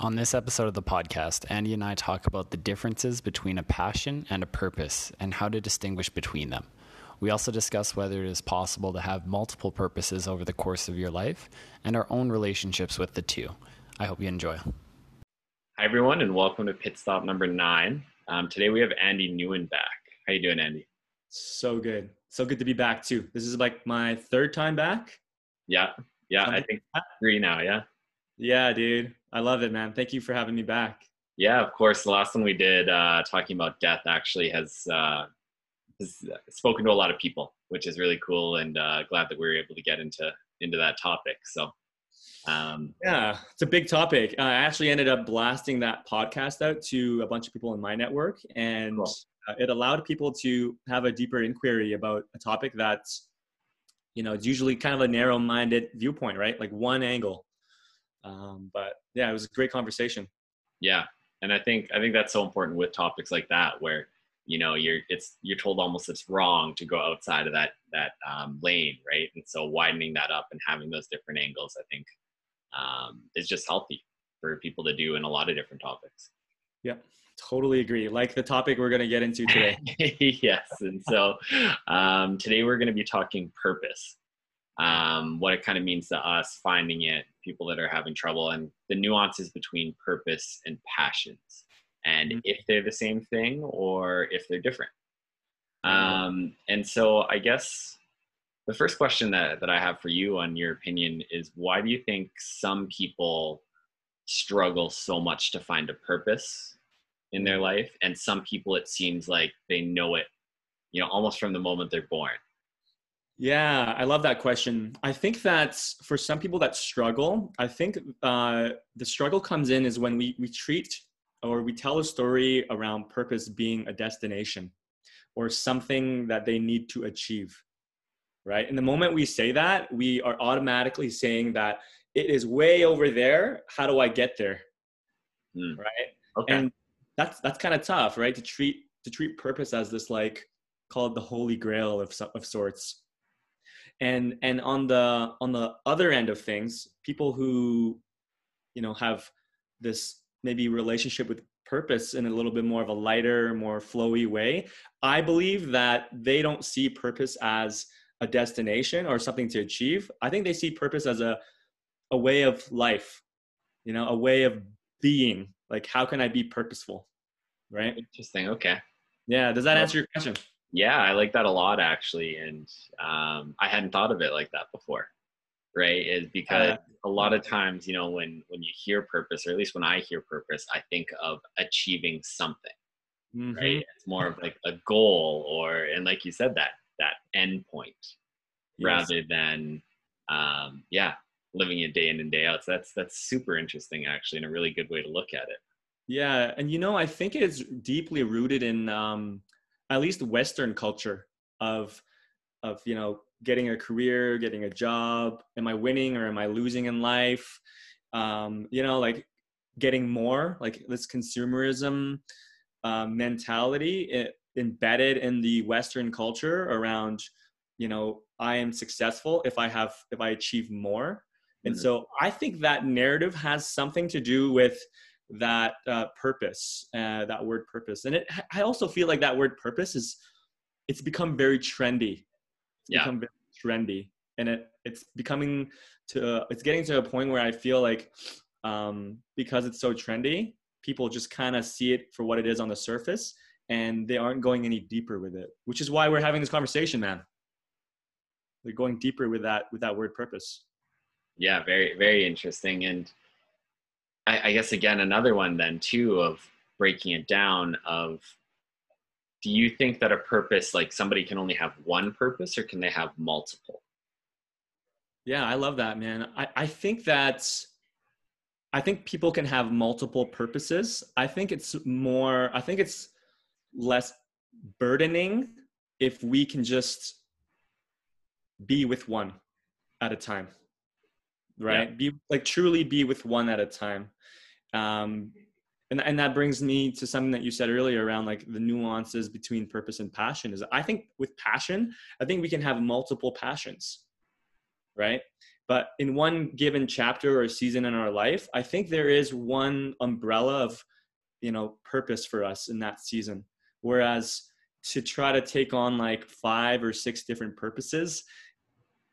On this episode of the podcast, Andy and I talk about the differences between a passion and a purpose and how to distinguish between them. We also discuss whether it is possible to have multiple purposes over the course of your life and our own relationships with the two. I hope you enjoy. Hi everyone, and welcome to Pit Stop number nine. Um, today we have Andy Newen back. How you doing, Andy? So good, so good to be back too. This is like my third time back. Yeah, yeah, I think three now. Yeah. Yeah, dude. I love it, man. Thank you for having me back. Yeah, of course. The last one we did uh, talking about death actually has, uh, has spoken to a lot of people, which is really cool, and uh, glad that we were able to get into into that topic. So, um, yeah, it's a big topic. I actually ended up blasting that podcast out to a bunch of people in my network, and cool. Uh, it allowed people to have a deeper inquiry about a topic that's, you know, it's usually kind of a narrow-minded viewpoint, right? Like one angle um, but yeah, it was a great conversation. Yeah, and I think I think that's so important with topics like that, where you know you're it's you're told almost it's wrong to go outside of that that um, lane, right? And so widening that up and having those different angles, I think, um, is just healthy for people to do in a lot of different topics. Yep, totally agree. Like the topic we're going to get into today. yes, and so um, today we're going to be talking purpose um, what it kind of means to us, finding it, people that are having trouble, and the nuances between purpose and passions, and mm-hmm. if they're the same thing or if they're different. Um, and so, I guess the first question that, that I have for you, on your opinion, is why do you think some people struggle so much to find a purpose in their life, and some people it seems like they know it, you know, almost from the moment they're born? Yeah, I love that question. I think that for some people that struggle, I think uh, the struggle comes in is when we, we treat or we tell a story around purpose being a destination or something that they need to achieve, right? In the moment we say that, we are automatically saying that it is way over there. How do I get there? Mm. Right? Okay. And that's that's kind of tough, right? To treat to treat purpose as this like called the holy grail of of sorts and and on the on the other end of things people who you know have this maybe relationship with purpose in a little bit more of a lighter more flowy way i believe that they don't see purpose as a destination or something to achieve. I think they see purpose as a a way of life you know a way of being. Like how can i be purposeful? Right? Interesting. Okay. Yeah. Does that answer your question yeah i like that a lot actually and um, i hadn't thought of it like that before right? Is because uh, a lot of times you know when when you hear purpose or at least when i hear purpose i think of achieving something mm-hmm. right it's more of like a goal or and like you said that that end point yes. rather than um, yeah living it day in and day out. So that's that's super interesting actually and a really good way to look at it. Yeah and you know i think it's deeply rooted in um, at least Western culture of of you know getting a career, getting a job. Am I winning or am I losing in life? Um, you know, like getting more, like this consumerism uh, mentality it, embedded in the Western culture around, you know, I am successful if I have if I achieve more. And mm-hmm. so I think that narrative has something to do with that uh, purpose, uh, that word purpose. And it, I also feel like that word purpose is, it's become very trendy. It's yeah. become very trendy. And it, it's becoming to, it's getting to a point where I feel like um, because it's so trendy, people just kind of see it for what it is on the surface and they aren't going any deeper with it, which is why we're having this conversation, man. We're going deeper with that, with that word purpose. Yeah, very, very interesting. And I, I guess again another one then too of breaking it down of do you think that a purpose like somebody can only have one purpose or can they have multiple? Yeah i love that man. I, I think that i think people can have multiple purposes. I think it's more i think it's less burdening if we can just be with one at a time right? Yeah. be like truly be with one at a time um, and, and that brings me to something that you said earlier around like the nuances between purpose and passion is i think with passion i think we can have multiple passions right? But in one given chapter or season in our life i think there is one umbrella of you know purpose for us in that season. Whereas to try to take on like five or six different purposes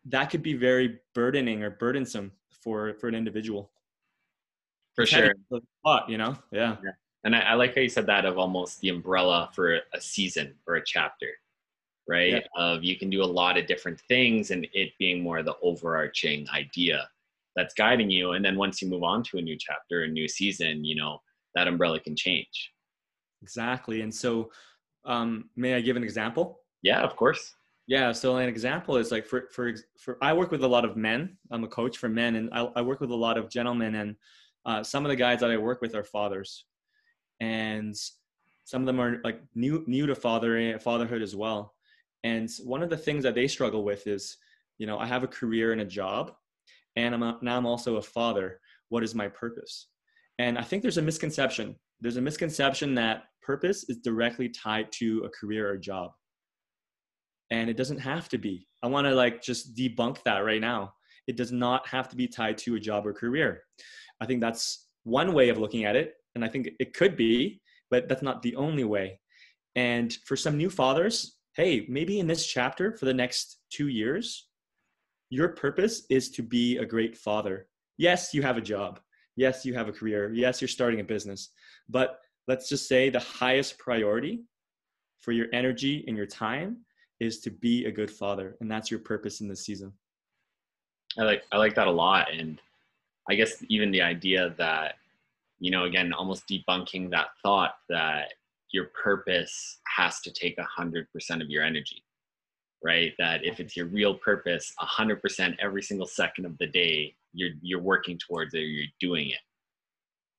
that could be very burdening or burdensome for for an individual for sure. lot, you know? Yeah. yeah. and I, I, like how you said that of almost the umbrella for a season or a chapter right? Yeah. of you can do a lot of different things and it being more the overarching idea that's guiding you. And then once you move on to a new chapter a new season you know that umbrella can change. Exactly. And so um, may i give an example? Yeah of course. Yeah so an example is like for for for i work with a lot of men. I'm a coach for men and i, I work with a lot of gentlemen and uh, some of the guys that i work with are fathers and some of them are like new new to father fatherhood as well. And one of the things that they struggle with is you know i have a career and a job and i'm a, now i'm also a father. What is my purpose? And i think there's a misconception. There's a misconception that purpose is directly tied to a career or job. And it doesn't have to be. I want to like just debunk that right now. It does not have to be tied to a job or career i think that's one way of looking at it and i think it could be but that's not the only way. And for some new fathers hey maybe in this chapter for the next two years your purpose is to be a great father. Yes you have a job. Yes you have a career. Yes you're starting a business. But let's just say the highest priority for your energy and your time is to be a good father and that's your purpose in this season. I like i like that a lot and i guess even the idea that you know again almost debunking that thought that your purpose has to take 100% of your energy right that if it's your real purpose 100% every single second of the day you're you're working towards it or you're doing it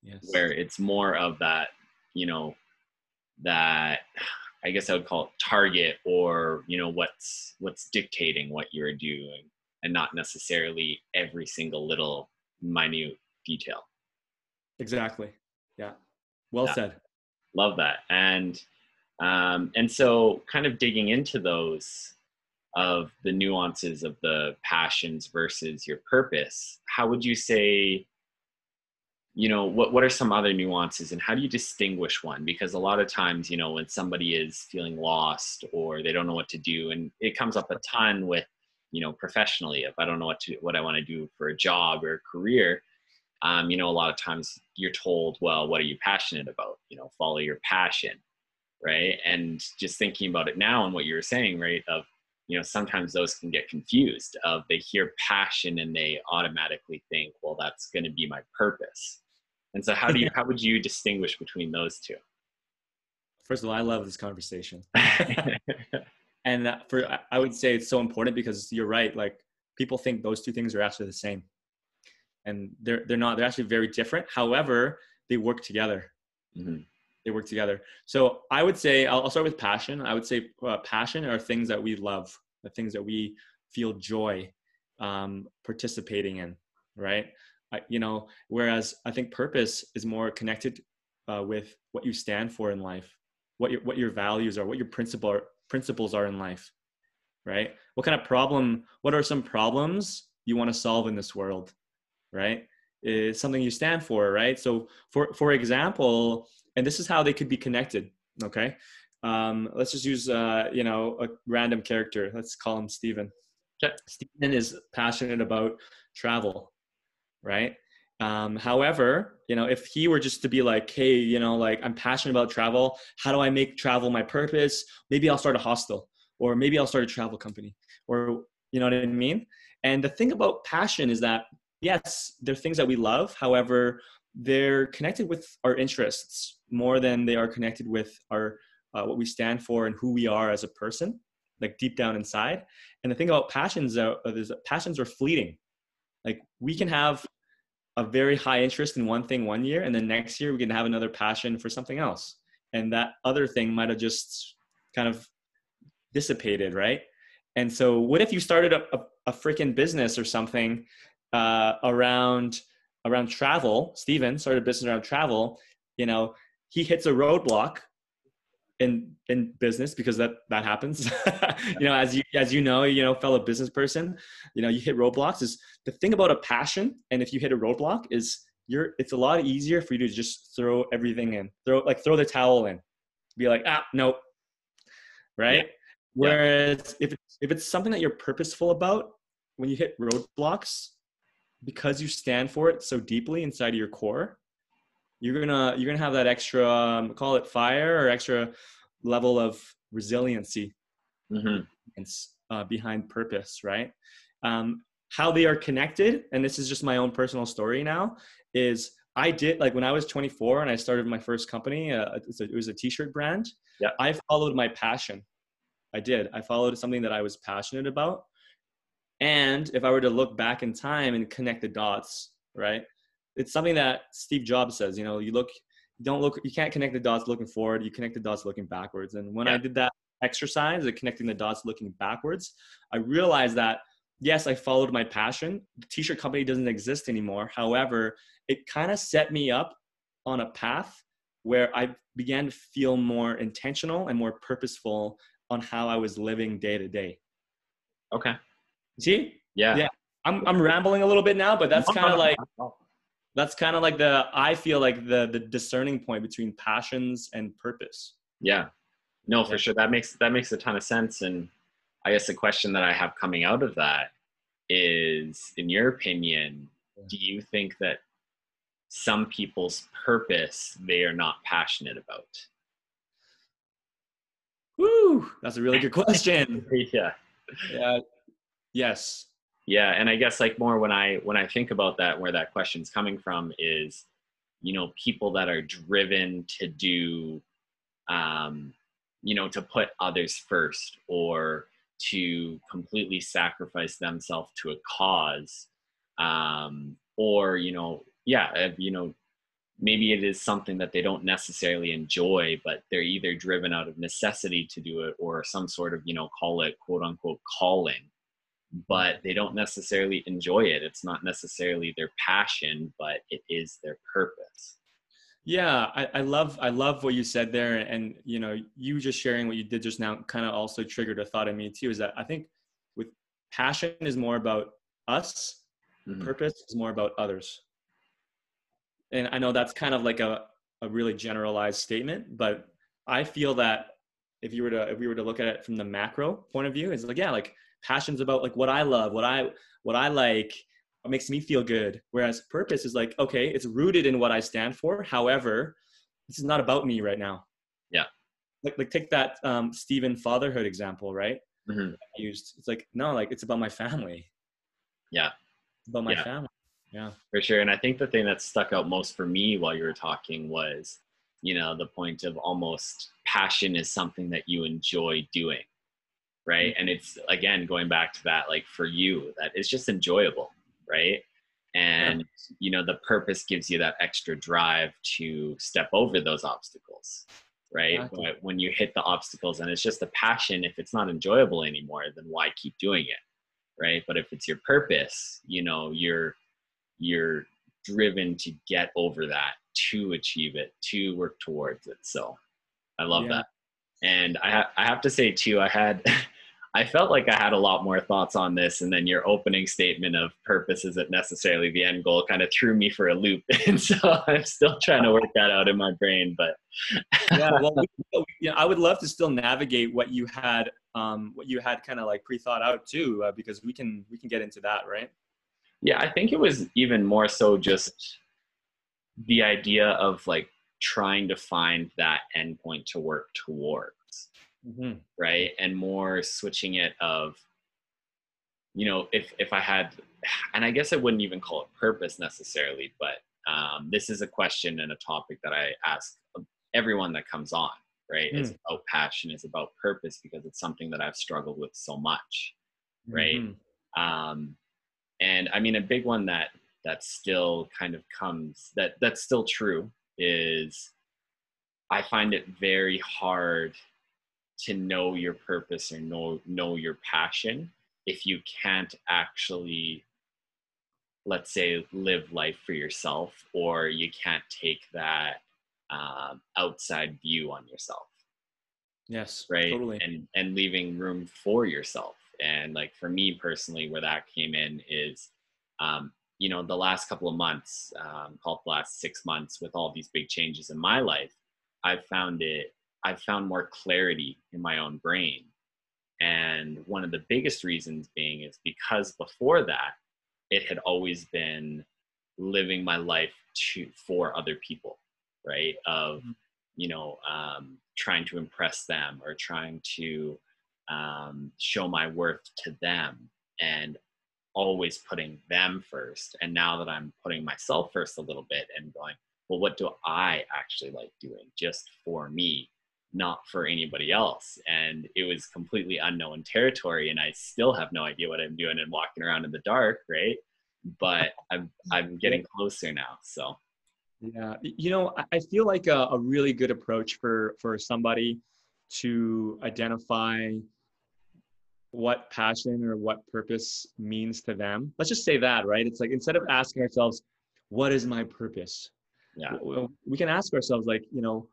yes. where it's more of that you know that I guess I would call it target or you know what's what's dictating what you're doing and not necessarily every single little minute detail. Exactly. Yeah. Well yeah. said. Love that. And um, and so kind of digging into those of the nuances of the passions versus your purpose, how would you say you know what what are some other nuances and how do you distinguish one because a lot of times you know when somebody is feeling lost or they don't know what to do and it comes up a ton with you know professionally if i don't know what to what i want to do for a job or a career um, you know a lot of times you're told well what are you passionate about you know follow your passion right and just thinking about it now and what you were saying right of you know sometimes those can get confused of they hear passion and they automatically think well that's going to be my purpose and so how do you how would you distinguish between those two? First of all, I love this conversation. and for I would say it's so important because you're right. Like people think those two things are actually the same, and they're they're not. They're actually very different. However, they work together. Mm-hmm. They work together. So I would say I'll, I'll start with passion. I would say uh, passion are things that we love, the things that we feel joy um, participating in. Right. I, you know whereas i think purpose is more connected uh, with what you stand for in life what your what your values are what your principle are, principles are in life right what kind of problem what are some problems you want to solve in this world right is something you stand for right so for for example and this is how they could be connected okay um, let's just use uh, you know a random character let's call him Stephen. Okay. Stephen is passionate about travel right? Um, however, you know, if he were just to be like, hey, you know, like I'm passionate about travel, how do I make travel my purpose? Maybe I'll start a hostel, or maybe I'll start a travel company, or you know what I mean? And the thing about passion is that yes, they're things that we love. However, they're connected with our interests more than they are connected with our uh, what we stand for and who we are as a person, like deep down inside. And the thing about passions uh, is passions are fleeting. Like we can have a very high interest in one thing one year, and then next year we can have another passion for something else. And that other thing might have just kind of dissipated, right? And so, what if you started a, a, a freaking business or something uh, around around travel? Steven started a business around travel. You know, he hits a roadblock in in business because that that happens you know as you as you know you know fellow business person you know you hit roadblocks is the thing about a passion and if you hit a roadblock is you're it's a lot easier for you to just throw everything in throw like throw the towel in be like ah nope right yeah. whereas yeah. if if it's something that you're purposeful about when you hit roadblocks because you stand for it so deeply inside of your core you're gonna you're gonna have that extra um, call it fire or extra level of resiliency mm-hmm. uh, behind purpose right? Um, how they are connected and this is just my own personal story now is i did like when i was 24 and i started my first company uh, it was a t-shirt brand yeah. I followed my passion. I did. I followed something that i was passionate about. And if i were to look back in time and connect the dots right it's something that Steve Jobs says, you know, you look, you don't look, you can't connect the dots looking forward. You connect the dots looking backwards. And when yeah. I did that exercise of connecting the dots looking backwards, I realized that yes, I followed my passion. The t-shirt company doesn't exist anymore. However, it kind of set me up on a path where I began to feel more intentional and more purposeful on how I was living day to day. Okay. See? Yeah. Yeah. I'm, I'm rambling a little bit now, but that's kind of like oh. That's kind of like the i feel like the the discerning point between passions and purpose. Yeah. No for sure. That makes that makes a ton of sense. And i guess the question that i have coming out of that is in your opinion do you think that some people's purpose they are not passionate about? Woo, that's a really good question. Yeah. Yeah. Yes yeah and i guess like more when i when i think about that where that question's coming from is you know people that are driven to do um you know to put others first or to completely sacrifice themselves to a cause um or you know yeah you know maybe it is something that they don't necessarily enjoy but they're either driven out of necessity to do it or some sort of you know call it quote unquote calling but they don't necessarily enjoy it. It's not necessarily their passion, but it is their purpose. Yeah, I, I love I love what you said there, and you know, you just sharing what you did just now kind of also triggered a thought in me too. Is that I think with passion is more about us, mm-hmm. purpose is more about others. And I know that's kind of like a a really generalized statement, but I feel that if you were to if we were to look at it from the macro point of view, it's like yeah, like passions about like what I love, what I what I like, what makes me feel good. Whereas purpose is like, okay, it's rooted in what I stand for. However, this is not about me right now. Yeah. Like like take that um Stephen fatherhood example, right? Mm-hmm. Used it's like, no, like it's about my family. Yeah. It's about my yeah. family. Yeah. For sure. And I think the thing that stuck out most for me while you were talking was, you know, the point of almost passion is something that you enjoy doing right? Mm-hmm. And it's again going back to that like for you that it's just enjoyable right? And yeah. you know the purpose gives you that extra drive to step over those obstacles right? Exactly. but when you hit the obstacles and it's just a passion if it's not enjoyable anymore then why keep doing it right? But if it's your purpose you know you're you're driven to get over that to achieve it to work towards it. So i love yeah. that. And I, ha- I have to say too, I had, I felt like I had a lot more thoughts on this, and then your opening statement of purpose isn't necessarily the end goal kind of threw me for a loop, and so I'm still trying to work that out in my brain. But yeah, well, yeah, I would love to still navigate what you had, um, what you had kind of like pre-thought out too, uh, because we can we can get into that, right? Yeah, I think it was even more so just the idea of like trying to find that endpoint to work towards mm-hmm. right and more switching it of you know if if i had and i guess i wouldn't even call it purpose necessarily but um, this is a question and a topic that i ask everyone that comes on right mm. it's about passion it's about purpose because it's something that i've struggled with so much right mm-hmm. um, and i mean a big one that that still kind of comes that that's still true is I find it very hard to know your purpose or know know your passion if you can't actually let's say live life for yourself or you can't take that um, outside view on yourself Yes. right Totally. and and leaving room for yourself and like for me personally where that came in is um you know the last couple of months um called the last six months with all these big changes in my life i've found it i've found more clarity in my own brain. And one of the biggest reasons being is because before that it had always been living my life to for other people right? Of Mhm. you know um, trying to impress them or trying to um, show my worth to them and always putting them first. And now that i'm putting myself first a little bit and going well what do i actually like doing just for me not for anybody else and it was completely unknown territory and i still have no idea what i'm doing and walking around in the dark right but i'm i'm getting closer now so Yeah, you know, I- feel like a, a really good approach for for somebody to identify what passion or what purpose means to them. Let's just say that, right? It's like instead of asking ourselves, "What is my purpose?" yeah we can ask ourselves, like, you know,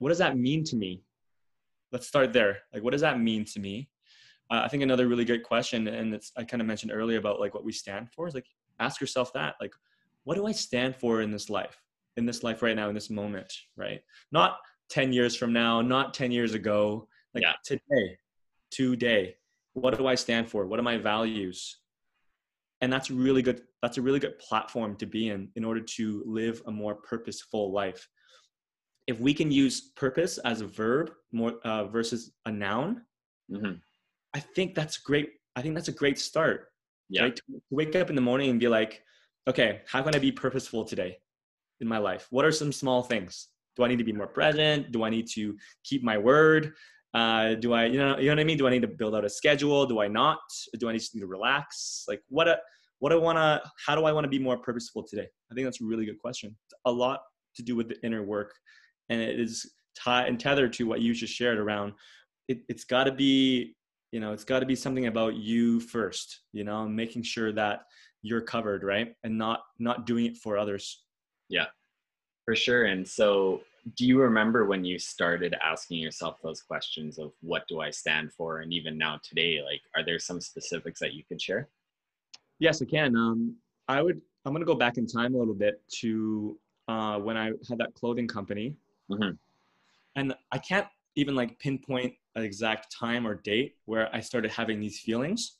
what does that mean to me? Let's start there. Like, what does that mean to me? Uh, I think another really good question, and it's I kind of mentioned earlier about like what we stand for is like ask yourself that, like, what do I stand for in this life, in this life right now, in this moment, right? Not ten years from now, not ten years ago, like Yeah. today, today. What do I stand for? What are my values? And that's really good. That's a really good platform to be in in order to live a more purposeful life. If we can use purpose as a verb more uh, versus a noun, hmm I think that's great. I think that's a great start. yeah Right? To wake up in the morning and be like, okay, how can I be purposeful today in my life? What are some small things? Do I need to be more present? Do I need to keep my word? Uh, do I, you know, you know what I mean? Do I need to build out a schedule? Do I not? Do I need to relax? Like, what, a, what I want to, how do I want to be more purposeful today? I think that's a really good question. It's a lot to do with the inner work, and it is tied and tethered to what you just shared around. It, it's got to be you know it's got to be something about you first you know making sure that you're covered right? And not not doing it for others. Yeah. for sure. And so do you remember when you started asking yourself those questions of what do i stand for? And even now today like are there some specifics that you could share? Yes i can. Um i would i'm going to go back in time a little bit to uh when i had that clothing company Mhm. and i can't even like pinpoint an exact time or date where i started having these feelings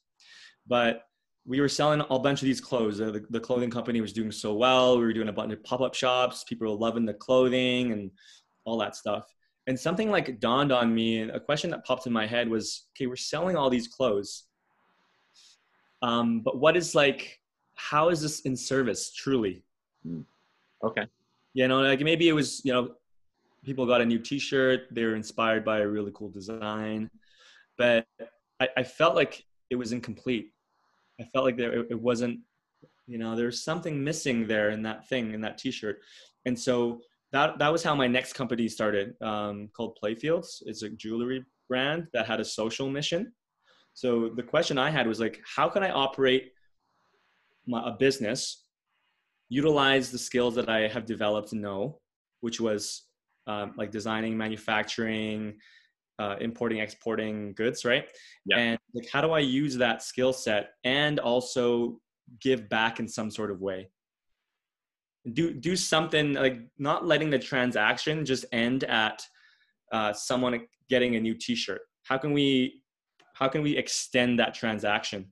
but we were selling a bunch of these clothes. The, the clothing company was doing so well. We were doing a bunch of pop up shops. People were loving the clothing and all that stuff. And something like dawned on me. A question that popped in my head was, okay, we're selling all these clothes, um, but what is like? How is this in service truly? okay You know, like maybe it was, you know, people got a new T-shirt. They were inspired by a really cool design, but I, I felt like it was incomplete. I felt like there it wasn't, you know, there's something missing there in that thing in that T-shirt, and so that that was how my next company started, um, called Playfields. It's a jewelry brand that had a social mission. So the question I had was like, how can I operate my, a business, utilize the skills that I have developed and know, which was um, like designing, manufacturing, uh, importing, exporting goods, right? Yeah. And like, how do I use that skill set and also give back in some sort of way? Do do something like not letting the transaction just end at uh, someone getting a new T-shirt. How can we how can we extend that transaction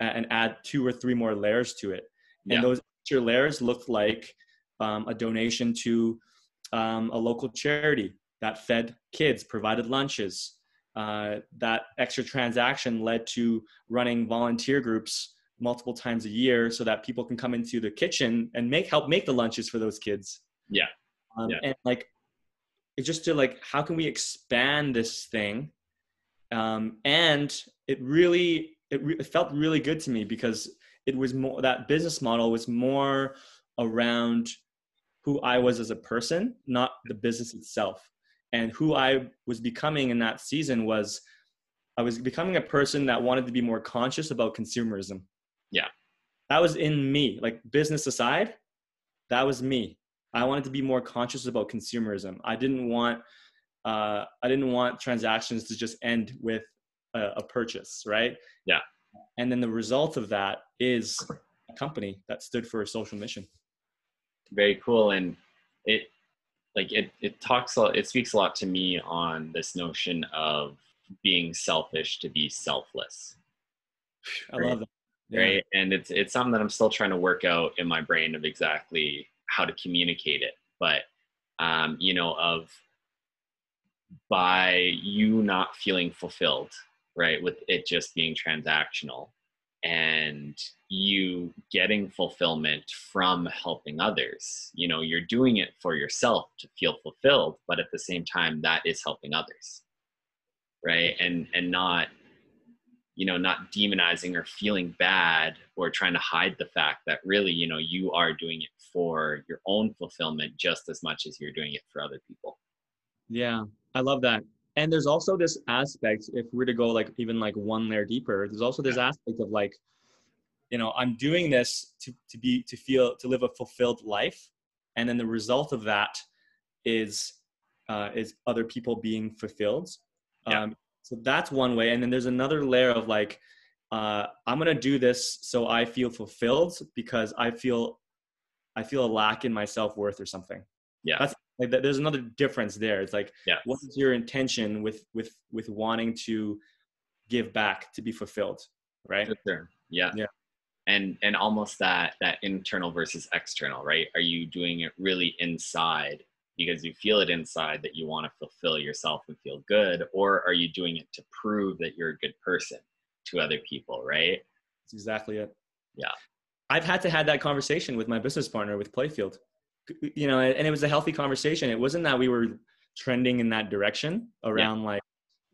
and add two or three more layers to it? Yeah. And those extra layers look like um, a donation to um, a local charity that fed kids, provided lunches. Uh, that extra transaction led to running volunteer groups multiple times a year so that people can come into the kitchen and make help make the lunches for those kids. Yeah. Um, Yeah. And like, it's just to like, how can we expand this thing? Um, and it really, it, re- it felt really good to me because it was more that business model was more around who I was as a person, not the business itself. And who I was becoming in that season was I was becoming a person that wanted to be more conscious about consumerism. Yeah. That was in me, like business aside, that was me. I wanted to be more conscious about consumerism. I didn't want uh, I didn't want transactions to just end with a, a purchase, right? Yeah. And then the result of that is a company that stood for a social mission. Very cool, and it like it it talks a lot, it speaks a lot to me on this notion of being selfish to be selfless. I love that. Yeah. Right, and it's it's something that I'm still trying to work out in my brain of exactly how to communicate it, but um, you know of by you not feeling fulfilled right with it just being transactional and you getting fulfillment from helping others. You know you're doing it for yourself to feel fulfilled but at the same time that is helping others right? And and not you know not demonizing or feeling bad or trying to hide the fact that really you know you are doing it for your own fulfillment just as much as you're doing it for other people. Yeah I love that. And there's also this aspect, if we're to go like even like one layer deeper, there's also this aspect of like, you know, I'm doing this to, to be, to feel, to live a fulfilled life. And then the result of that is, uh, is other people being fulfilled. Yeah. Um, so that's one way. And then there's another layer of like, uh, I'm going to do this so I feel fulfilled because I feel, I feel a lack in my self-worth or something. Yeah. That's like there's another difference there. It's like yeah. what is your intention with with with wanting to give back to be fulfilled right? Sure. yeah. Yeah. And and almost that that internal versus external right? Are you doing it really inside because you feel it inside that you want to fulfill yourself and feel good or are you doing it to prove that you're a good person to other people right? That's exactly it. Yeah. I've had to have that conversation with my business partner with playfield you know, and it was a healthy conversation. It wasn't that we were trending in that direction around yeah. like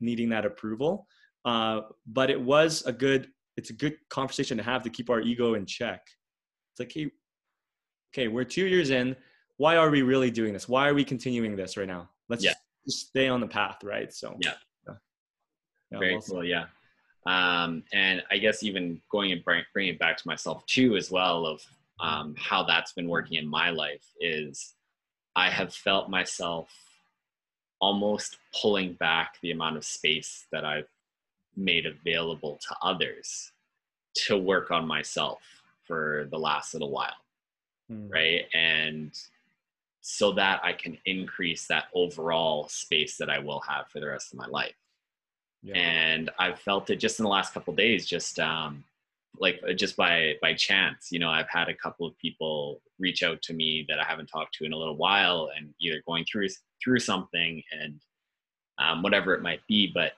needing that approval, uh, but it was a good. It's a good conversation to have to keep our ego in check. It's like, hey, okay, we're two years in. Why are we really doing this? Why are we continuing this right now? Let's yeah. just stay on the path, right? So yeah, yeah. yeah Very cool. Yeah. Um, and I guess even going and bring, bringing it back to myself too, as well, of um, how that's been working in my life is I have felt myself almost pulling back the amount of space that I've made available to others to work on myself for the last little while. Mm. Right. And so that I can increase that overall space that I will have for the rest of my life. Yeah. And I've felt it just in the last couple days, just um, like uh, just by by chance you know i've had a couple of people reach out to me that i haven't talked to in a little while and either going through through something and um, whatever it might be but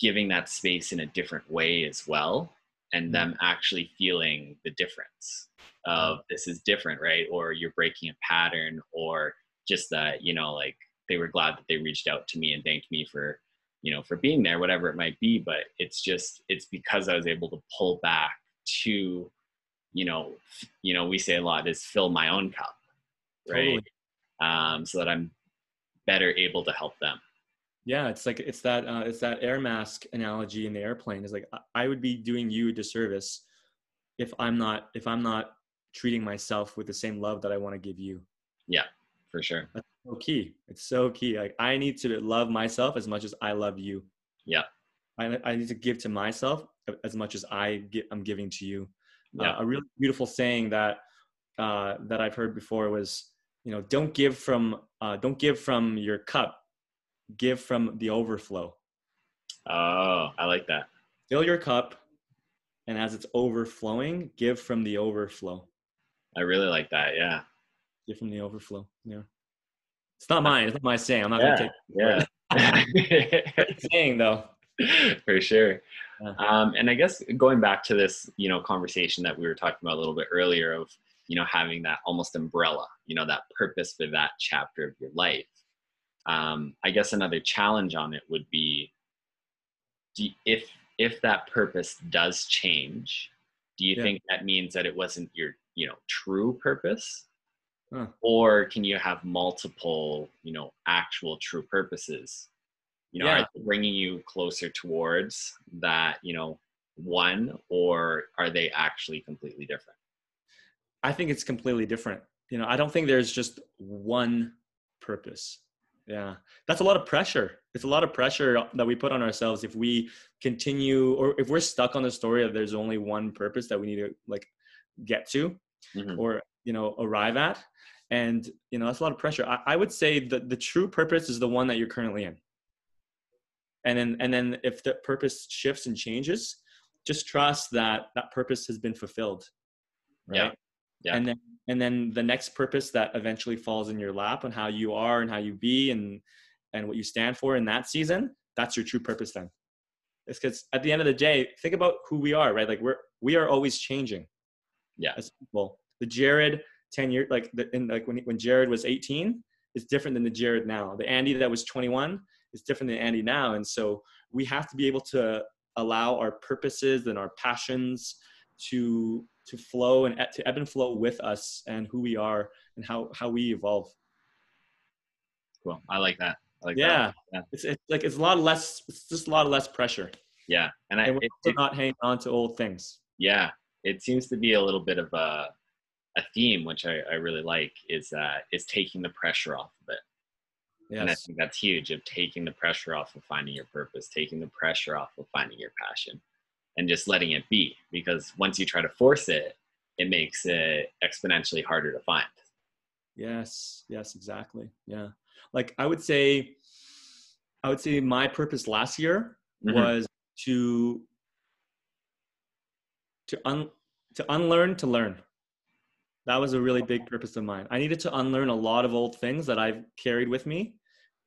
giving that space in a different way as well and mm-hmm. them actually feeling the difference of mm-hmm. this is different right or you're breaking a pattern or just that you know like they were glad that they reached out to me and thanked me for you know for being there whatever it might be but it's just it's because i was able to pull back to you know you know we say a lot is fill my own cup right? Totally. um so that i'm better able to help them. Yeah it's like it's that uh, it's that air mask analogy in the airplane is like i would be doing you a disservice if i'm not if i'm not treating myself with the same love that i want to give you. Yeah for sure That's so key. It's so key. Like I need to love myself as much as I love you. Yeah. I, I need to give to myself as much as I get, I'm giving to you. Yeah. Uh, a really beautiful saying that uh, that I've heard before was, you know, don't give from uh, don't give from your cup, give from the overflow. Oh, I like that. Fill your cup, and as it's overflowing, give from the overflow. I really like that. Yeah. Give from the overflow. Yeah. It's not mine. It's not my saying. I'm not yeah, gonna take. Yeah. saying though. For sure. Um, and I guess going back to this, you know, conversation that we were talking about a little bit earlier of, you know, having that almost umbrella, you know, that purpose for that chapter of your life. Um, I guess another challenge on it would be, do, if if that purpose does change, do you yeah. think that means that it wasn't your, you know, true purpose? Huh. Or can you have multiple, you know, actual true purposes? You know, yeah. are they bringing you closer towards that, you know, one, or are they actually completely different? I think it's completely different. You know, I don't think there's just one purpose. yeah that's a lot of pressure it's a lot of pressure that we put on ourselves if we continue or if we're stuck on the story of there's only one purpose that we need to like get to mm-hmm. or you know arrive at. And you know that's a lot of pressure. I, I would say that the true purpose is the one that you're currently in. And then and then if the purpose shifts and changes just trust that that purpose has been fulfilled right? Yeah. yeah. and then and then the next purpose that eventually falls in your lap on how you are and how you be and and what you stand for in that season that's your true purpose then. It's because at the end of the day think about who we are right? Like we're we are always changing yeah. as people the jared 10 years like the, in like when, when jared was 18 is different than the jared now. The andy that was 21 is different than andy now. And so we have to be able to allow our purposes and our passions to to flow and to ebb and flow with us and who we are and how how we evolve. Cool. I like that. I like yeah. That. yeah. It's, it's like it's a lot less it's just a lot less pressure. Yeah. And i and we're it, not hanging on to old things. Yeah. It seems to be a little bit of a a theme which i, I really like is uh is taking the pressure off of it Yes. And I think that's huge of taking the pressure off of finding your purpose, taking the pressure off of finding your passion and just letting it be. Because once you try to force it, it makes it exponentially harder to find. Yes, yes, exactly. Yeah. Like I would say, I would say my purpose last year mm-hmm. was to to un to unlearn to learn that was a really big purpose of mine. I needed to unlearn a lot of old things that i've carried with me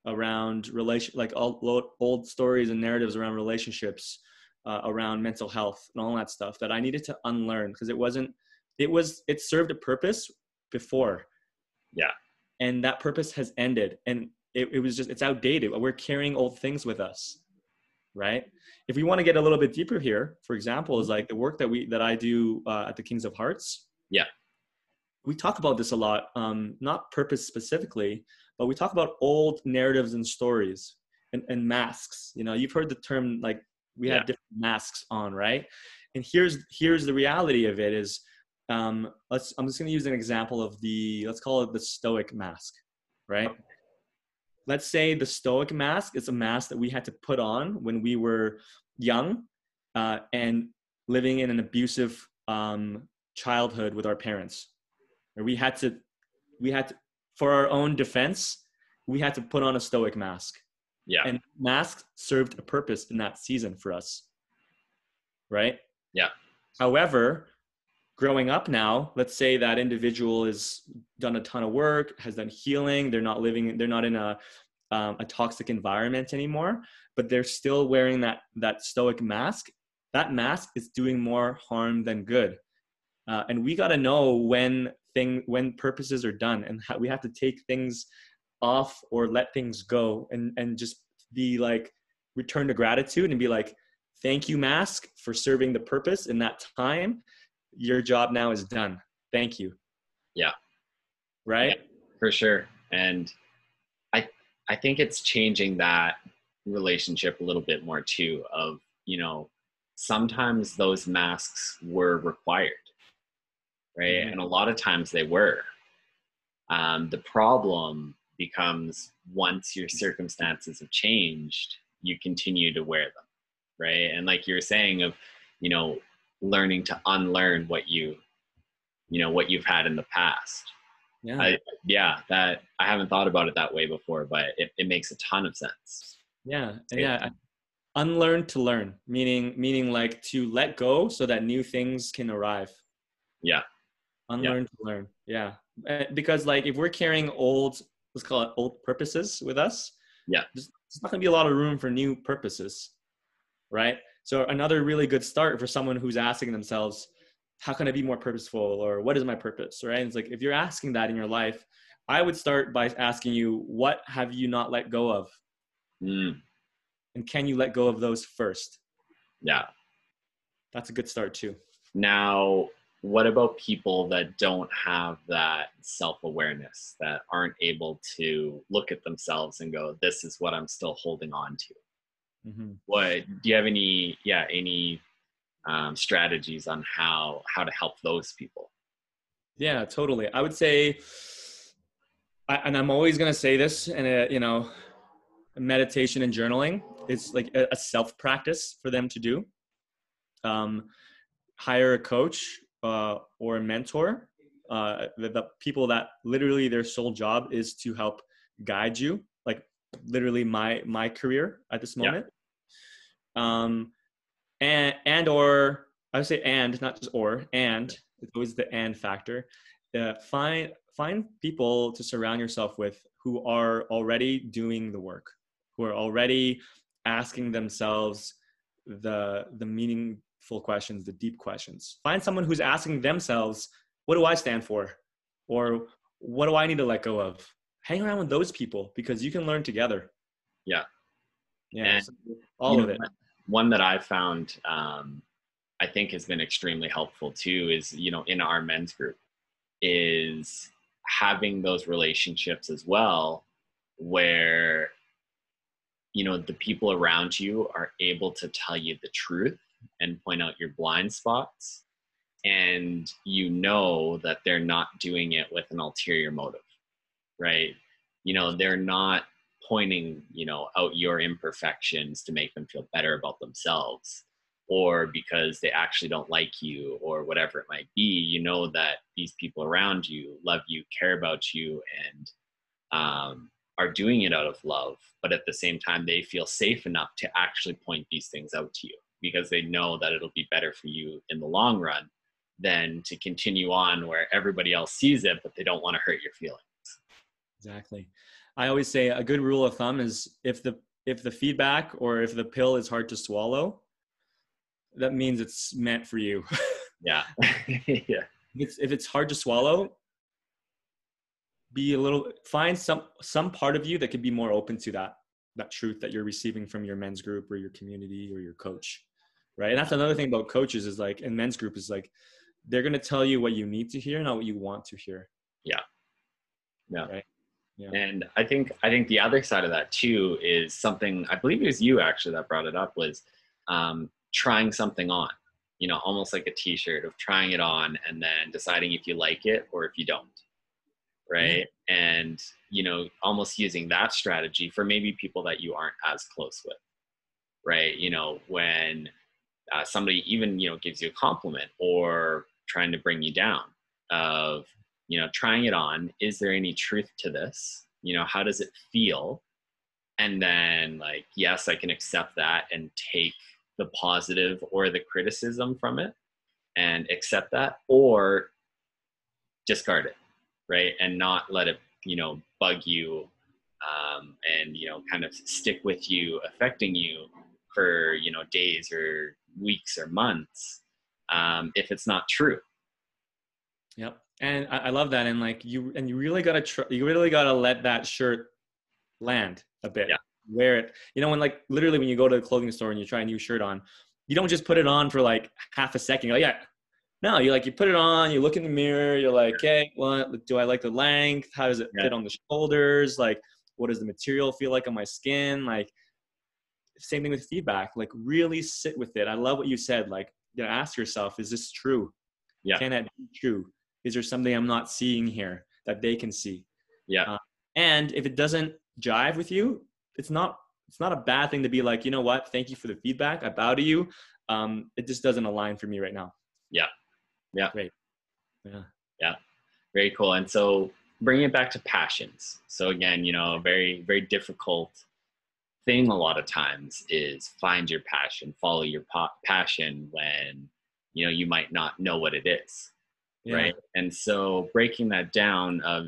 around relation like old, old stories and narratives around relationships uh, around mental health and all that stuff that i needed to unlearn because it wasn't it was it served a purpose before. Yeah. And that purpose has ended and it, it was just it's outdated. We're carrying old things with us right? If we want to get a little bit deeper here for example is like the work that we that i do uh, at the kings of hearts. Yeah we talk about this a lot um, not purpose specifically but we talk about old narratives and stories and, and masks. You know you've heard the term like we yeah. have different masks on right? And here's here's the reality of it is um let's i'm just going to use an example of the let's call it the stoic mask right? Let's say the stoic mask is a mask that we had to put on when we were young uh, and living in an abusive um, childhood with our parents where we had to we had to for our own defense, we had to put on a stoic mask. Yeah. And masks served a purpose in that season for us. Right? Yeah. However, growing up now, let's say that individual has done a ton of work, has done healing, they're not living, they're not in a um, a toxic environment anymore, but they're still wearing that that stoic mask. That mask is doing more harm than good. Uh, and we got to know when thing when purposes are done and how we have to take things off or let things go and and just be like return to gratitude and be like thank you mask for serving the purpose in that time. Your job now is done. Thank you. Yeah. Right? Yeah, for sure. And i i think it's changing that relationship a little bit more too of you know sometimes those masks were required right? Mm-hmm. And a lot of times they were. Um, the problem becomes once your circumstances have changed, you continue to wear them, right? And like you were saying, of you know, learning to unlearn what you, you know, what you've had in the past. Yeah. I, yeah, that I haven't thought about it that way before, but it, it makes a ton of sense. Yeah, yeah. Unlearn to learn, meaning meaning like to let go so that new things can arrive. Yeah unlearn yeah. to learn. Yeah. Eh, because like if we're carrying old let's call it old purposes with us yeah. there's, there's not going to be a lot of room for new purposes right? So another really good start for someone who's asking themselves how can i be more purposeful? or what is my purpose? right? And it's like if you're asking that in your life i would start by asking you what have you not let go of? Mm. and can you let go of those first? Yeah. That's a good start too. Now what about people that don't have that self-awareness that aren't able to look at themselves and go this is what i'm still holding on to mm-hmm. what do you have any yeah any um, strategies on how how to help those people yeah totally i would say I, and I'm always gonna say this, and uh, you know, meditation and journaling is like a, a self practice for them to do. Um, hire a coach uh, or a mentor. Uh, the, the people that literally their sole job is to help guide you, like literally my my career at this moment. Yeah. Um, and and or I would say and not just or and it's always the and factor. Uh, find find people to surround yourself with who are already doing the work, who are already asking themselves the the meaningful questions, the deep questions. Find someone who's asking themselves, "What do I stand for?" or "What do I need to let go of?" Hang around with those people because you can learn together. Yeah, yeah, so all of know, it. One that I found um, I think has been extremely helpful too is you know in our men's group is having those relationships as well where you know the people around you are able to tell you the truth and point out your blind spots and you know that they're not doing it with an ulterior motive right? You know they're not pointing you know out your imperfections to make them feel better about themselves or because they actually don't like you or whatever it might be. You know that these people around you love you care about you and um, are doing it out of love but at the same time they feel safe enough to actually point these things out to you because they know that it'll be better for you in the long run than to continue on where everybody else sees it but they don't want to hurt your feelings exactly i always say a good rule of thumb is if the if the feedback or if the pill is hard to swallow that means it's meant for you. yeah. yeah. If it's, if it's hard to swallow, be a little find some some part of you that could be more open to that that truth that you're receiving from your men's group or your community or your coach right? And that's another thing about coaches is like in men's group is like they're going to tell you what you need to hear not what you want to hear. Yeah. Yeah. Right? Yeah. and i think i think the other side of that too is something i believe it was you actually that brought it up was um, trying something on you know almost like a t-shirt of trying it on and then deciding if you like it or if you don't right? Mm-hmm. and you know almost using that strategy for maybe people that you aren't as close with right? You know when uh, somebody even you know gives you a compliment or trying to bring you down of you know trying it on is there any truth to this? You know how does it feel? And then like yes i can accept that and take the positive or the criticism from it and accept that or discard it right? And not let it you know bug you um, and you know kind of stick with you affecting you for you know days or weeks or months um, if it's not true yep and I, I love that and like you and you really gotta tr- you really gotta let that shirt land a bit yeah wear it. You know, when like literally when you go to a clothing store and you try a new shirt on, you don't just put it on for like half a second. You're like, yeah. No, you like you put it on, you look in the mirror, you're like, okay, well, do I like the length? How does it yeah. fit on the shoulders? Like, what does the material feel like on my skin? Like, same thing with feedback. Like, really sit with it. I love what you said. Like, you know, ask yourself, is this true? Yeah. Can that be true? Is there something I'm not seeing here that they can see? Yeah. Uh, and if it doesn't jive with you, it's not it's not a bad thing to be like, you know what? Thank you for the feedback. I bow to you. Um, it just doesn't align for me right now. Yeah. Yeah. Great. Yeah. Yeah. Very cool. And so bringing it back to passions. So again, you know, very, very difficult thing a lot of times is find your passion, follow your pa- passion when, you know, you might not know what it is. Yeah. Right. And so breaking that down of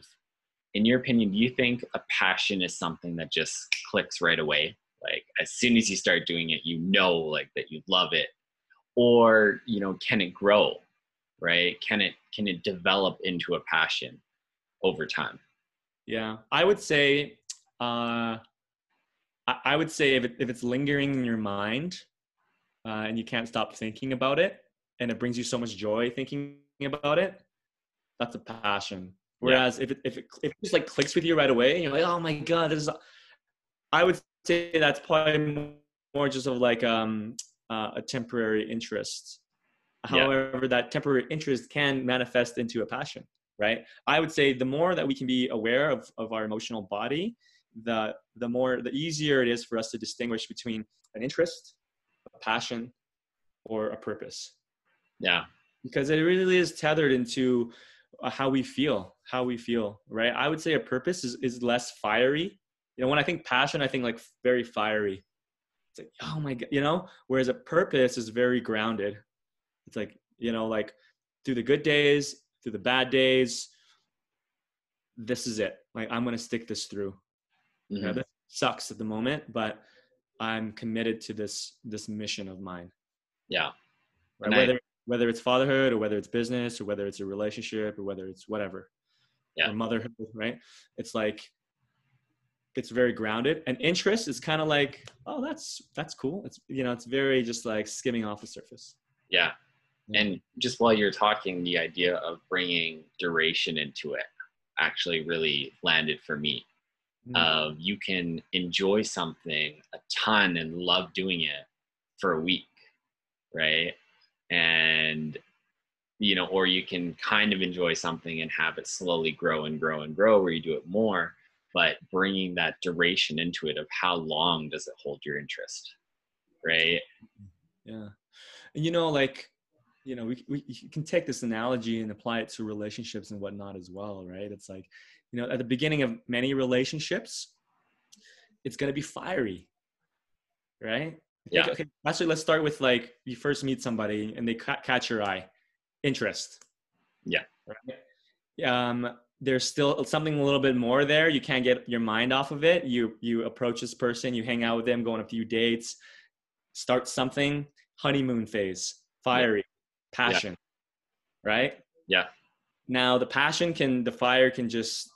in your opinion, do you think a passion is something that just clicks right away? Like as soon as you start doing it, you know like that you love it. Or, you know, can it grow? Right? Can it can it develop into a passion over time? Yeah. I would say uh I would say if, it, if it's lingering in your mind uh, and you can't stop thinking about it and it brings you so much joy thinking about it, that's a passion. Whereas yeah. if it, if it if it just like clicks with you right away, and you're like, oh my god, this is. I would say that's probably more just of like um, uh, a temporary interest. However, that temporary interest can manifest into a passion. right i would say the more that we can be aware of, of our emotional body the the more the easier it is for us to distinguish between an interest a passion or a purpose. Yeah. Because it really is tethered into uh, how we feel how we feel right? I would say a purpose is, is less fiery. You know when i think passion i think like very fiery. It's like oh my god you know? Whereas a purpose is very grounded. It's like you know like through the good days through the bad days this is it. Like i'm gonna stick this through mm-hmm. you know, mm-hmm. this sucks at the moment but i'm committed to this this mission of mine. Yeah. Right? whether I, whether it's fatherhood or whether it's business or whether it's a relationship or whether it's whatever. Yeah. motherhood right? It's like it's very grounded. And interest is kind of like oh that's that's cool. It's you know it's very just like skimming off the surface. Yeah. And just while you're talking the idea of bringing duration into it actually really landed for me mm. uh, you can enjoy something a ton and love doing it for a week right? And you know or you can kind of enjoy something and have it slowly grow and grow and grow where you do it more but bringing that duration into it of how long does it hold your interest right? Yeah. And you know like you know we, we you can take this analogy and apply it to relationships and whatnot as well right? It's like you know at the beginning of many relationships it's going to be fiery right? Yeah. okay actually let's start with like you first meet somebody and they ca- catch your eye. Interest. Yeah. Right? um there's still something a little bit more there. You can't get your mind off of it. You you approach this person you hang out with them go on a few dates start something. Honeymoon phase. Fiery. Passion. Yeah. right? Yeah. Now the passion can the fire can just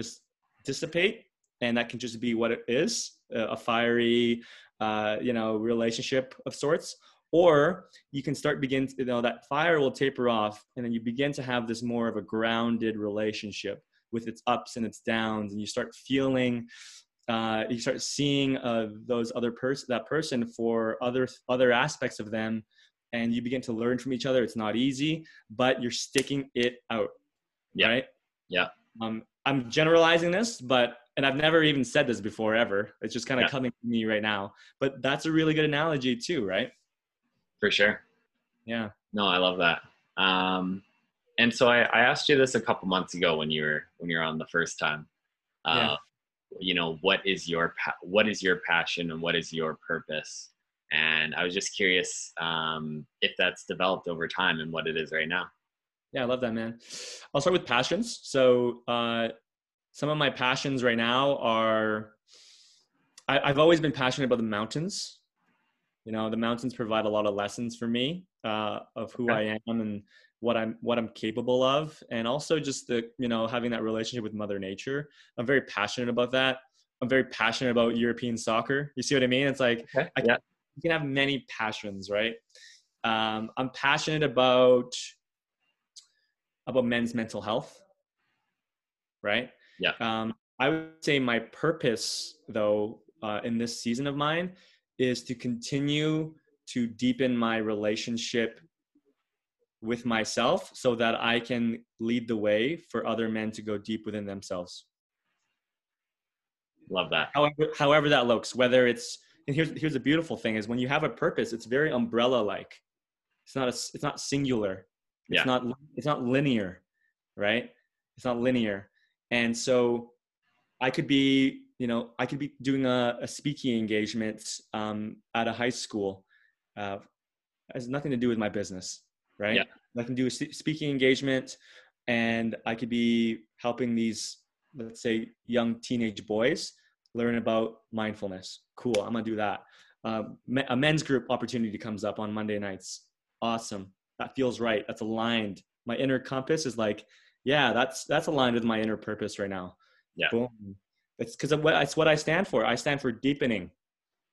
just dissipate and that can just be what it is a fiery uh, you know relationship of sorts. Or you can start begin to, you know that fire will taper off and then you begin to have this more of a grounded relationship with its ups and its downs and you start feeling uh, you start seeing uh, those other person that person for other other aspects of them and you begin to learn from each other. It's not easy but you're sticking it out. Yeah. right? Yeah. Um, i'm generalizing this but and i've never even said this before ever. It's just kind of yeah. coming to me right now. But that's a really good analogy too right? For sure. Yeah. No i love that. Um, and so I, I asked you this a couple months ago when you were when you're on the first time. Uh, yeah. you know what is your what is your passion and what is your purpose? And I was just curious um, if that's developed over time and what it is right now. Yeah, I love that, man. I'll start with passions. So, uh, some of my passions right now are I, have always been passionate about the mountains. You know, the mountains provide a lot of lessons for me uh, of who. I am and what I'm what I'm capable of, and also just the you know having that relationship with Mother Nature. I'm very passionate about that. I'm very passionate about European soccer. You see what I mean? It's like okay. I, yeah you can have many passions, right? Um, I'm passionate about about men's mental health, right? Yeah. Um, I would say my purpose, though, uh, in this season of mine, is to continue to deepen my relationship with myself, so that I can lead the way for other men to go deep within themselves. Love that. However, however that looks, whether it's and here's here's the beautiful thing is when you have a purpose it's very umbrella like it's not a it's not singular it's yeah. not it's not linear right it's not linear and so i could be you know i could be doing a, a speaking engagement um, at a high school uh, has nothing to do with my business right yeah. i can do a speaking engagement and i could be helping these let's say young teenage boys learn about mindfulness. Cool, I'm gonna do that. Uh, a men's group opportunity comes up on Monday nights. Awesome, that feels right. That's aligned. My inner compass is like, yeah, that's that's aligned with my inner purpose right now. Yeah. Boom. It's because it's what I stand for. I stand for deepening.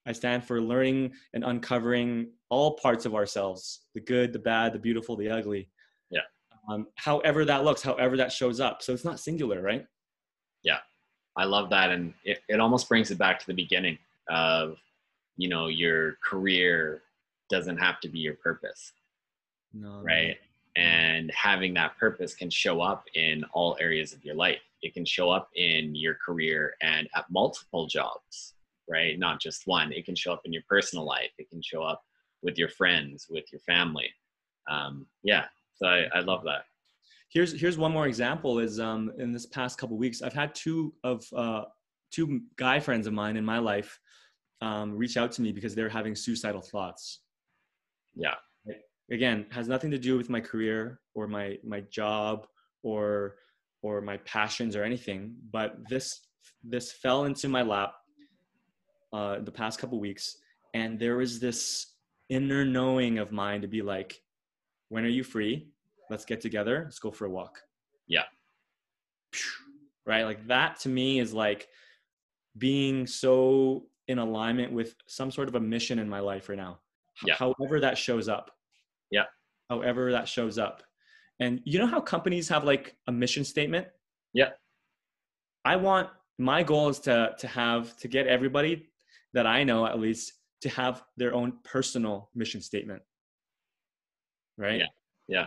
I stand for learning and uncovering all parts of ourselves the good, the bad, the beautiful, the ugly. Yeah. Um, however that looks, however that shows up. So it's not singular, right? Yeah. I love that, and it, it almost brings it back to the beginning of, you know, your career doesn't have to be your purpose, no, right? and having that purpose can show up in all areas of your life. It can show up in your career and at multiple jobs right? Not just one. It can show up in your personal life. It can show up with your friends with your family. Um, yeah. So I, I love that. Here's here's one more example is um, in this past couple weeks i've had two of uh, two guy friends of mine in my life um, reach out to me because they're having suicidal thoughts. Yeah again has nothing to do with my career or my my job or or my passions or anything but this this fell into my lap uh, the past couple weeks and there was this inner knowing of mine to be like when are you free? Let's get together. Let's go for a walk. Yeah. Right? Like that to me is like being so in alignment with some sort of a mission in my life right now. Yeah. however that shows up however that shows up. And you know how companies have like a mission statement? Yeah. I want my goal is to to have to get everybody that i know at least to have their own personal mission statement. Right? Yeah. Yeah.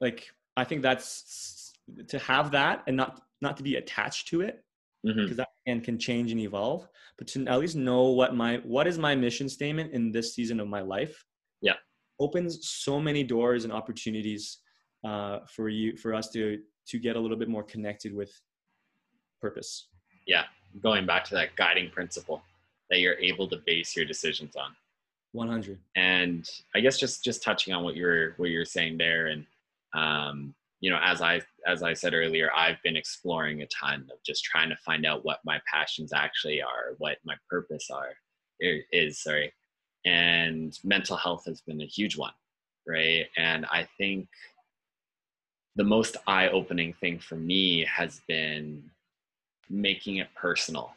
Like i think that's to have that and not not to be attached to it mm-hmm. because that can, can change and evolve but to at least know what my what is my mission statement in this season of my life. Opens so many doors and opportunities uh, for you for us to to get a little bit more connected with purpose. Yeah going back to that guiding principle that you're able to base your decisions on. 100 and i guess just just touching on what you're what you're saying there and um you know as i as i said earlier i've been exploring a ton of just trying to find out what my passions actually are what my purpose are er, is sorry and mental health has been a huge one right? And i think the most eye-opening thing for me has been making it personal.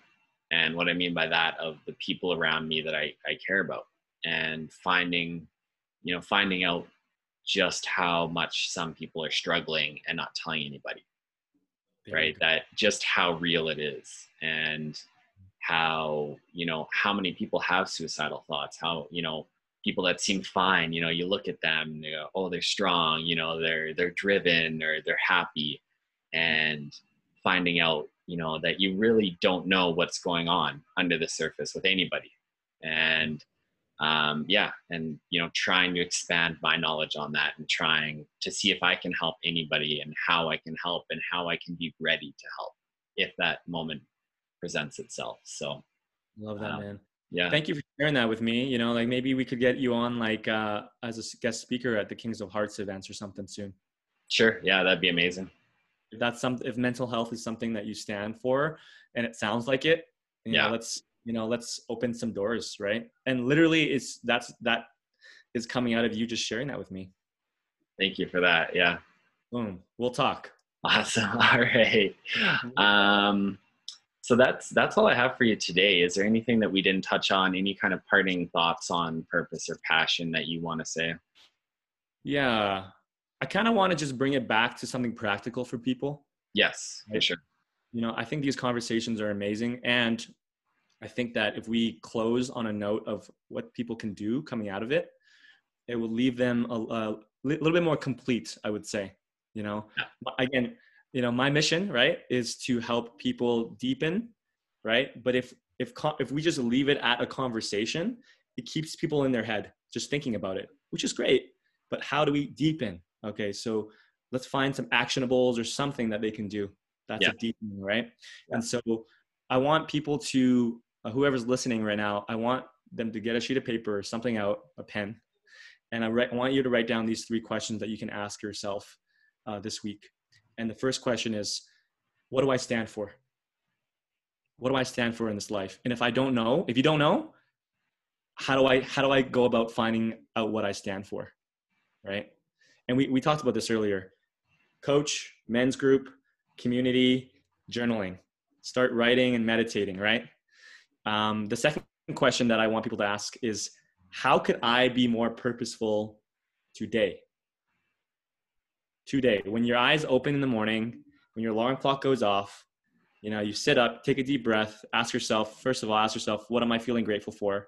And what i mean by that of the people around me that i, I care about and finding you know finding out just how much some people are struggling and not telling anybody right? that just how real it is. And how you know how many people have suicidal thoughts how you know people that seem fine you know you look at them and they go oh they're strong you know they're they're driven or they're happy and finding out you know that you really don't know what's going on under the surface with anybody. And um, yeah and you know trying to expand my knowledge on that and trying to see if i can help anybody and how i can help and how i can be ready to help if that moment presents itself. So love that um, man. yeah. Thank you for sharing that with me. You know like maybe we could get you on like uh as a guest speaker at the kings of hearts events or something soon. Sure. Yeah that'd be amazing. If that's some if mental health is something that you stand for and it sounds like it you Yeah. know, let's you know let's open some doors right? And literally it's that's that is coming out of you just sharing that with me. Thank you for that. Yeah. Boom. We'll talk. Awesome. All right. Um so that's that's all i have for you today. Is there anything that we didn't touch on? Any kind of parting thoughts on purpose or passion that you want to say? Yeah. I kind of want to just bring it back to something practical for people. Yes Right. sure. you know i think these conversations are amazing and i think that if we close on a note of what people can do coming out of it it will leave them a, a little bit more complete i would say you know? Yeah. Again you know my mission right is to help people deepen right? But if if if we just leave it at a conversation it keeps people in their head just thinking about it which is great but how do we deepen? Okay so let's find some actionables or something that they can do. That's Yeah. a deepening right? Yeah. and so i want people to uh, whoever's listening right now i want them to get a sheet of paper or something out a pen and I, write, I want you to write down these three questions that you can ask yourself uh, this week and the first question is what do i stand for? What do i stand for in this life? And if i don't know if you don't know how do i how do i go about finding out what i stand for right? And we, we talked about this earlier. Coach men's group community journaling. Start writing and meditating right? Um, the second question that i want people to ask is how could i be more purposeful today today when your eyes open in the morning when your alarm clock goes off you know you sit up take a deep breath ask yourself first of all ask yourself what am i feeling grateful for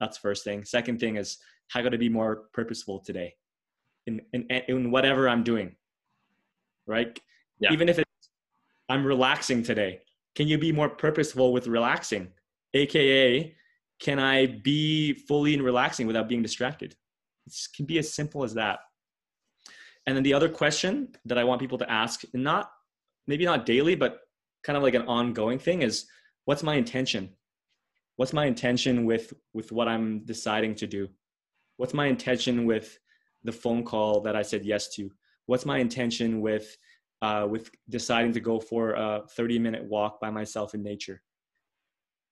that's first thing second thing is how could i be more purposeful today in, in, in whatever I'm doing, right? Yeah. Even if it's, I'm relaxing today, can you be more purposeful with relaxing? AKA, can I be fully in relaxing without being distracted? It can be as simple as that. And then the other question that I want people to ask, not maybe not daily, but kind of like an ongoing thing is what's my intention? What's my intention with with what I'm deciding to do? What's my intention with the phone call that I said yes to? What's my intention with uh, with deciding to go for a 30 minute walk by myself in nature?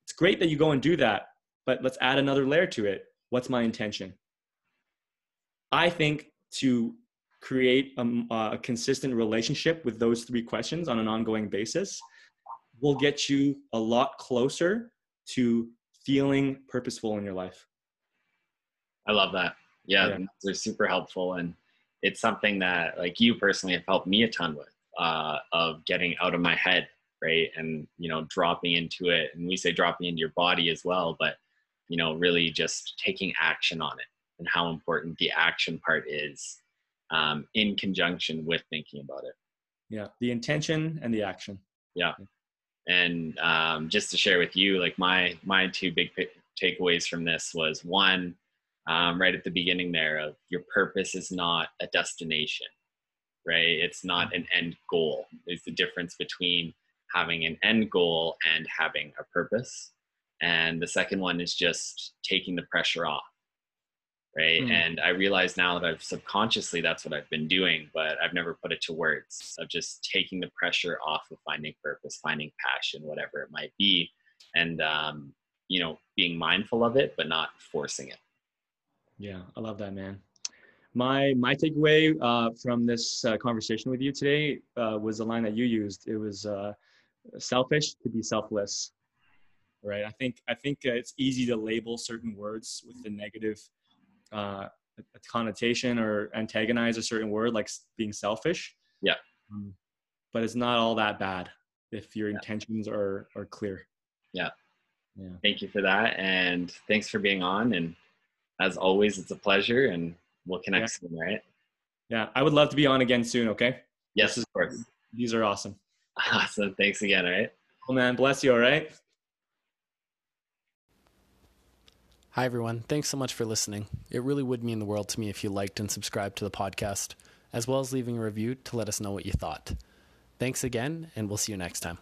It's great that you go and do that, but let's add another layer to it. What's my intention? I think to create a, a, consistent relationship with those three questions on an ongoing basis will get you a lot closer to feeling purposeful in your life. I love that. Yeah, yeah. they're super helpful. And it's something that like you personally have helped me a ton with uh, of getting out of my head, right? And, you know, dropping into it. And we say dropping into your body as well, but, you know, really just taking action on it and how important the action part is um, in conjunction with thinking about it. Yeah, the intention and the action. Yeah, and um, just to share with you, like my my two big takeaways from this was one, um, right at the beginning there of your purpose is not a destination, right? It's not an end goal. There's the difference between having an end goal and having a purpose. And the second one is just taking the pressure off right? Mm. and i realize now that i've subconsciously that's what i've been doing but i've never put it to words of just taking the pressure off of finding purpose finding passion whatever it might be and um, you know being mindful of it but not forcing it. Yeah i love that man. My my takeaway uh, from this uh, conversation with you today uh, was the line that you used. It was uh, selfish to be selfless right? I think i think uh, it's easy to label certain words with the negative uh, a connotation or antagonize a certain word like being selfish. Yeah. Um, but it's not all that bad if your yeah. intentions are are clear. Yeah. Yeah. Thank you for that and thanks for being on and as always it's a pleasure and we'll connect yeah. soon right? Yeah i would love to be on again soon okay? Yes is, of course. These are awesome. Awesome thanks again all right? Well man bless you all right Hi, everyone. Thanks so much for listening. It really would mean the world to me if you liked and subscribed to the podcast, as well as leaving a review to let us know what you thought. Thanks again, and we'll see you next time.